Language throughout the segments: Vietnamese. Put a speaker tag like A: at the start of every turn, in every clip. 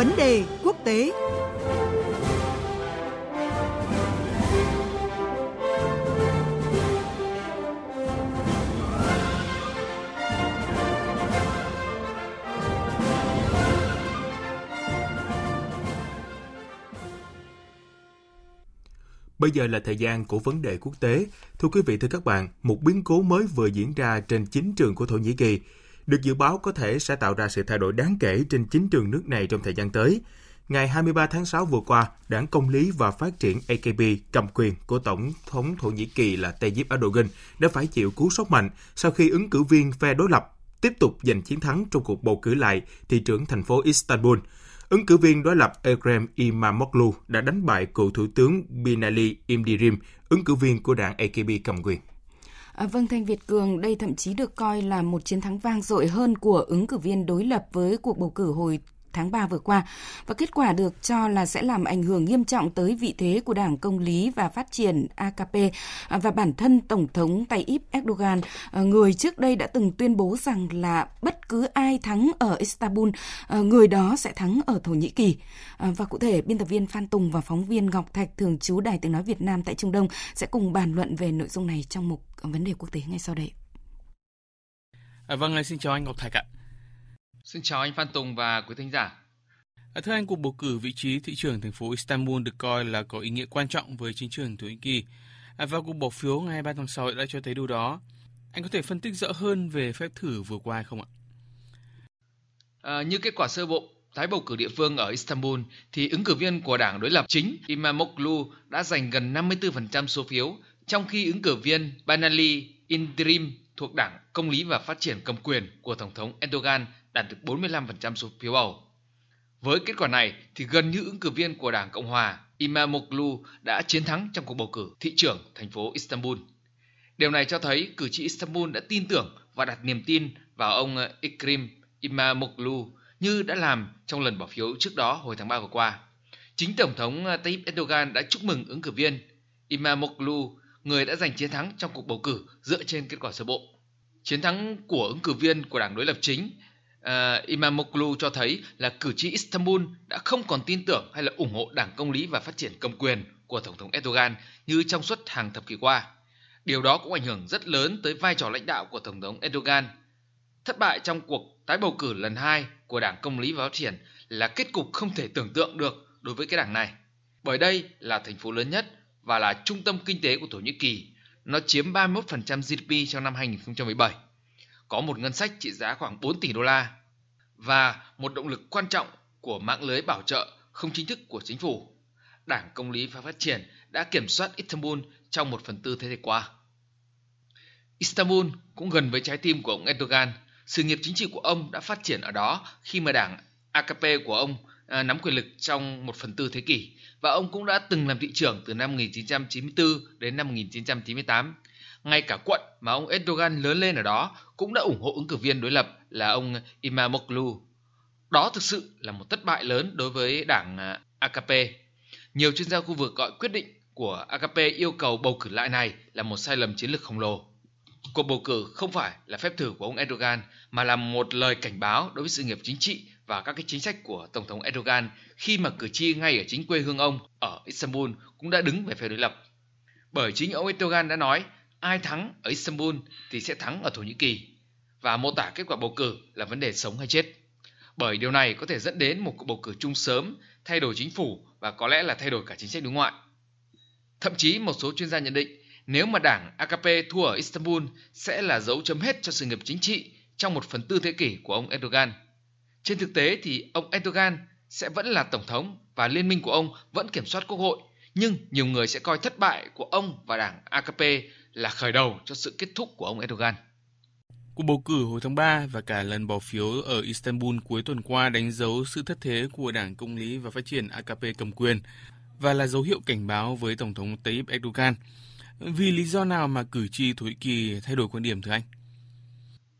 A: Vấn đề quốc tế
B: Bây giờ là thời gian của vấn đề quốc tế. Thưa quý vị, thưa các bạn, một biến cố mới vừa diễn ra trên chính trường của Thổ Nhĩ Kỳ. Được dự báo có thể sẽ tạo ra sự thay đổi đáng kể trên chính trường nước này trong thời gian tới. Ngày 23 tháng 6 vừa qua, Đảng Công lý và Phát triển AKP cầm quyền của Tổng thống Thổ Nhĩ Kỳ là Tayyip Erdogan đã phải chịu cú sốc mạnh sau khi ứng cử viên phe đối lập tiếp tục giành chiến thắng trong cuộc bầu cử lại thị trưởng thành phố Istanbul – Ứng cử viên đối lập Ekrem Imamoglu đã đánh bại cựu thủ tướng Binali Imdirim, ứng cử viên của đảng AKP cầm quyền.
C: À, vâng, Thanh Việt Cường, đây thậm chí được coi là một chiến thắng vang dội hơn của ứng cử viên đối lập với cuộc bầu cử hồi tháng 3 vừa qua và kết quả được cho là sẽ làm ảnh hưởng nghiêm trọng tới vị thế của Đảng Công lý và Phát triển AKP và bản thân Tổng thống Tayyip Erdogan, ờ, người trước đây đã từng tuyên bố rằng là bất cứ ai thắng ở Istanbul, ờ, người đó sẽ thắng ở Thổ Nhĩ Kỳ. Ờ, và cụ thể, biên tập viên Phan Tùng và phóng viên Ngọc Thạch thường trú Đài Tiếng Nói Việt Nam tại Trung Đông sẽ cùng bàn luận về nội dung này trong mục vấn đề quốc tế ngay sau đây.
D: À, vâng, xin chào anh Ngọc Thạch ạ.
E: Xin chào anh Phan Tùng và quý thính giả.
D: À, thưa anh, cuộc bầu cử vị trí thị trưởng thành phố Istanbul được coi là có ý nghĩa quan trọng với chính trường Thổ Nhĩ Kỳ. À, và cuộc bỏ phiếu ngày 23 tháng 6 đã cho thấy điều đó. Anh có thể phân tích rõ hơn về phép thử vừa qua không ạ?
E: À, như kết quả sơ bộ tái bầu cử địa phương ở Istanbul thì ứng cử viên của đảng đối lập chính Imamoglu đã giành gần 54% số phiếu, trong khi ứng cử viên Banali Indirim thuộc đảng Công lý và Phát triển cầm quyền của Tổng thống Erdogan đạt được 45% số phiếu bầu. Với kết quả này thì gần như ứng cử viên của Đảng Cộng hòa Imamoglu đã chiến thắng trong cuộc bầu cử thị trưởng thành phố Istanbul. Điều này cho thấy cử tri Istanbul đã tin tưởng và đặt niềm tin vào ông Ikrim Imamoglu như đã làm trong lần bỏ phiếu trước đó hồi tháng 3 vừa qua. Chính Tổng thống Tayyip Erdogan đã chúc mừng ứng cử viên Imamoglu, người đã giành chiến thắng trong cuộc bầu cử dựa trên kết quả sơ bộ. Chiến thắng của ứng cử viên của đảng đối lập chính uh, Imamoglu cho thấy là cử tri Istanbul đã không còn tin tưởng hay là ủng hộ Đảng Công lý và Phát triển cầm quyền của Tổng thống Erdogan như trong suốt hàng thập kỷ qua. Điều đó cũng ảnh hưởng rất lớn tới vai trò lãnh đạo của Tổng thống Erdogan. Thất bại trong cuộc tái bầu cử lần hai của Đảng Công lý và Phát triển là kết cục không thể tưởng tượng được đối với cái đảng này. Bởi đây là thành phố lớn nhất và là trung tâm kinh tế của Thổ Nhĩ Kỳ. Nó chiếm 31% GDP trong năm 2017 có một ngân sách trị giá khoảng 4 tỷ đô la và một động lực quan trọng của mạng lưới bảo trợ không chính thức của chính phủ. Đảng Công lý và Phát triển đã kiểm soát Istanbul trong một phần tư thế hệ qua. Istanbul cũng gần với trái tim của ông Erdogan. Sự nghiệp chính trị của ông đã phát triển ở đó khi mà đảng AKP của ông à, nắm quyền lực trong một phần tư thế kỷ và ông cũng đã từng làm thị trưởng từ năm 1994 đến năm 1998 ngay cả quận mà ông Erdogan lớn lên ở đó cũng đã ủng hộ ứng cử viên đối lập là ông Imamoglu. Đó thực sự là một thất bại lớn đối với đảng à, AKP. Nhiều chuyên gia khu vực gọi quyết định của AKP yêu cầu bầu cử lại này là một sai lầm chiến lược khổng lồ. Cuộc bầu cử không phải là phép thử của ông Erdogan, mà là một lời cảnh báo đối với sự nghiệp chính trị và các cái chính sách của Tổng thống Erdogan khi mà cử tri ngay ở chính quê hương ông ở Istanbul cũng đã đứng về phe đối lập. Bởi chính ông Erdogan đã nói ai thắng ở Istanbul thì sẽ thắng ở Thổ Nhĩ Kỳ và mô tả kết quả bầu cử là vấn đề sống hay chết. Bởi điều này có thể dẫn đến một cuộc bầu cử chung sớm, thay đổi chính phủ và có lẽ là thay đổi cả chính sách đối ngoại. Thậm chí một số chuyên gia nhận định nếu mà đảng AKP thua ở Istanbul sẽ là dấu chấm hết cho sự nghiệp chính trị trong một phần tư thế kỷ của ông Erdogan. Trên thực tế thì ông Erdogan sẽ vẫn là tổng thống và liên minh của ông vẫn kiểm soát quốc hội, nhưng nhiều người sẽ coi thất bại của ông và đảng AKP là khởi đầu cho sự kết thúc của ông Erdogan.
D: Cuộc bầu cử hồi tháng 3 và cả lần bỏ phiếu ở Istanbul cuối tuần qua đánh dấu sự thất thế của Đảng Công lý và Phát triển AKP cầm quyền và là dấu hiệu cảnh báo với Tổng thống Tayyip Erdogan. Vì lý do nào mà cử tri Thổ Nhĩ Kỳ thay đổi quan điểm thưa anh?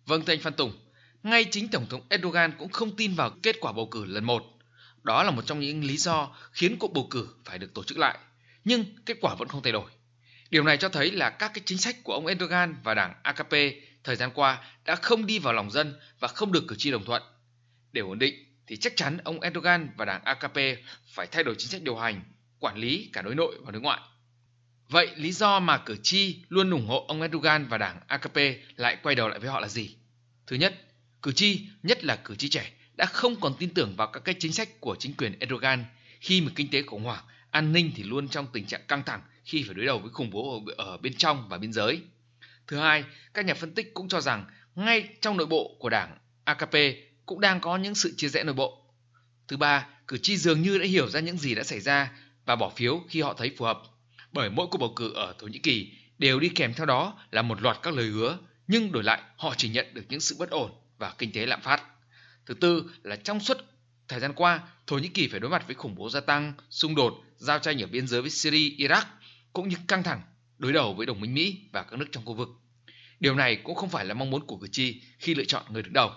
E: Vâng thưa anh Phan Tùng, ngay chính Tổng thống Erdogan cũng không tin vào kết quả bầu cử lần một. Đó là một trong những lý do khiến cuộc bầu cử phải được tổ chức lại. Nhưng kết quả vẫn không thay đổi. Điều này cho thấy là các cái chính sách của ông Erdogan và đảng AKP thời gian qua đã không đi vào lòng dân và không được cử tri đồng thuận. Để ổn định thì chắc chắn ông Erdogan và đảng AKP phải thay đổi chính sách điều hành, quản lý cả đối nội và đối ngoại. Vậy lý do mà cử tri luôn ủng hộ ông Erdogan và đảng AKP lại quay đầu lại với họ là gì? Thứ nhất, cử tri, nhất là cử tri trẻ, đã không còn tin tưởng vào các cái chính sách của chính quyền Erdogan khi mà kinh tế khủng hoảng, an ninh thì luôn trong tình trạng căng thẳng khi phải đối đầu với khủng bố ở, ở bên trong và biên giới. Thứ hai, các nhà phân tích cũng cho rằng ngay trong nội bộ của đảng AKP cũng đang có những sự chia rẽ nội bộ. Thứ ba, cử tri dường như đã hiểu ra những gì đã xảy ra và bỏ phiếu khi họ thấy phù hợp. Bởi mỗi cuộc bầu cử ở Thổ Nhĩ Kỳ đều đi kèm theo đó là một loạt các lời hứa, nhưng đổi lại họ chỉ nhận được những sự bất ổn và kinh tế lạm phát. Thứ tư là trong suốt thời gian qua, Thổ Nhĩ Kỳ phải đối mặt với khủng bố gia tăng, xung đột, giao tranh ở biên giới với Syria, Iraq, cũng như căng thẳng đối đầu với đồng minh Mỹ và các nước trong khu vực. Điều này cũng không phải là mong muốn của cử tri khi lựa chọn người đứng đầu.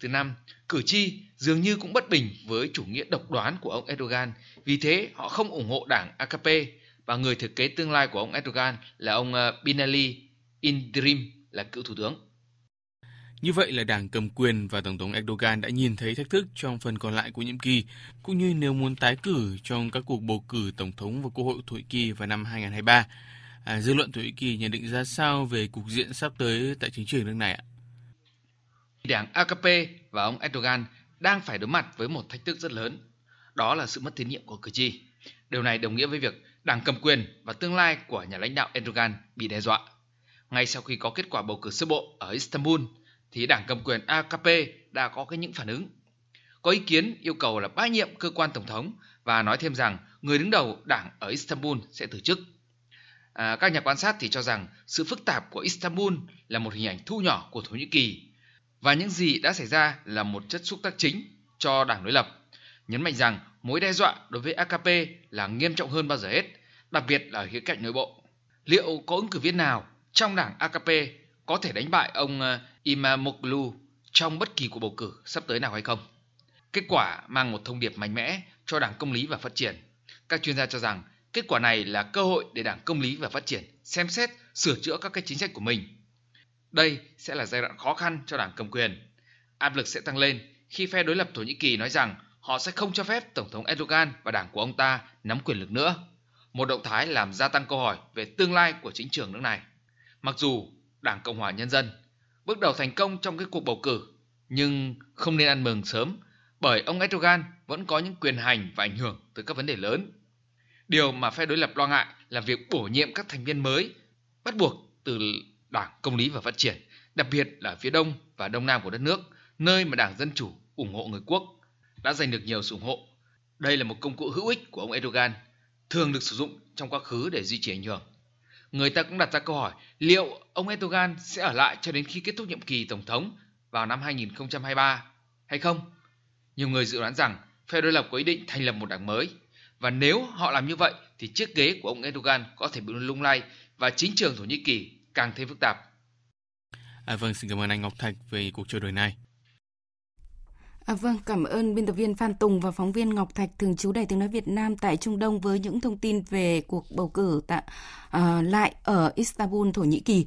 E: Thứ năm, cử tri dường như cũng bất bình với chủ nghĩa độc đoán của ông Erdogan, vì thế họ không ủng hộ đảng AKP và người thừa kế tương lai của ông Erdogan là ông ờ, Binali Indirim là cựu thủ tướng.
D: Như vậy là đảng cầm quyền và Tổng thống Erdogan đã nhìn thấy thách thức trong phần còn lại của nhiệm kỳ, cũng như nếu muốn tái cử trong các cuộc bầu cử Tổng thống và Quốc hội Thổ Nhĩ Kỳ vào năm 2023. À, dư luận Thổ Nhĩ Kỳ nhận định ra sao về cục diện sắp tới tại chính trường nước này ạ?
E: Đảng AKP và ông Erdogan đang phải đối mặt với một thách thức rất lớn, đó là sự mất tín nhiệm của cử tri. Điều này đồng nghĩa với việc đảng cầm quyền và tương lai của nhà lãnh đạo Erdogan bị đe dọa. Ngay sau khi có kết quả bầu cử sơ bộ ở Istanbul, thì đảng cầm quyền AKP đã có cái những phản ứng. Có ý kiến yêu cầu là bãi nhiệm cơ quan tổng thống và nói thêm rằng người đứng đầu đảng ở Istanbul sẽ từ chức. À, các nhà quan sát thì cho rằng sự phức tạp của Istanbul là một hình ảnh thu nhỏ của Thổ Nhĩ Kỳ và những gì đã xảy ra là một chất xúc tác chính cho đảng đối lập. Nhấn mạnh rằng mối đe dọa đối với AKP là nghiêm trọng hơn bao giờ hết, đặc biệt là ở khía cạnh nội bộ. Liệu có ứng cử viên nào trong đảng AKP có thể đánh bại ông ờ, Imamoglu trong bất kỳ cuộc bầu cử sắp tới nào hay không? Kết quả mang một thông điệp mạnh mẽ cho Đảng Công lý và Phát triển. Các chuyên gia cho rằng kết quả này là cơ hội để Đảng Công lý và Phát triển xem xét sửa chữa các cái chính sách của mình. Đây sẽ là giai đoạn khó khăn cho Đảng cầm quyền. Áp lực sẽ tăng lên khi phe đối lập Thổ Nhĩ Kỳ nói rằng họ sẽ không cho phép Tổng thống Erdogan và đảng của ông ta nắm quyền lực nữa. Một động thái làm gia tăng câu hỏi về tương lai của chính trường nước này. Mặc dù Đảng Cộng hòa Nhân dân bước đầu thành công trong cái cuộc bầu cử, nhưng không nên ăn mừng sớm bởi ông Erdogan vẫn có những quyền hành và ảnh hưởng từ các vấn đề lớn. Điều mà phe đối lập lo ngại là việc bổ nhiệm các thành viên mới bắt buộc từ Đảng Công lý và Phát triển, đặc biệt là phía đông và đông nam của đất nước, nơi mà Đảng Dân Chủ ủng hộ người quốc đã giành được nhiều sự ủng hộ. Đây là một công cụ hữu ích của ông Erdogan, thường được sử dụng trong quá khứ để duy trì ảnh hưởng người ta cũng đặt ra câu hỏi liệu ông Erdogan sẽ ở lại cho đến khi kết thúc nhiệm kỳ tổng thống vào năm 2023 hay không? Nhiều người dự đoán rằng phe đối lập có ý định thành lập một đảng mới và nếu họ làm như vậy thì chiếc ghế của ông Erdogan có thể bị lung lay và chính trường Thổ Nhĩ Kỳ càng thêm phức tạp.
D: À, vâng, xin cảm ơn anh Ngọc Thạch về cuộc trao đổi này.
C: À, vâng, cảm ơn biên tập viên Phan Tùng và phóng viên Ngọc Thạch thường trú Đài Tiếng nói Việt Nam tại Trung Đông với những thông tin về cuộc bầu cử tại uh, lại ở Istanbul, Thổ Nhĩ Kỳ.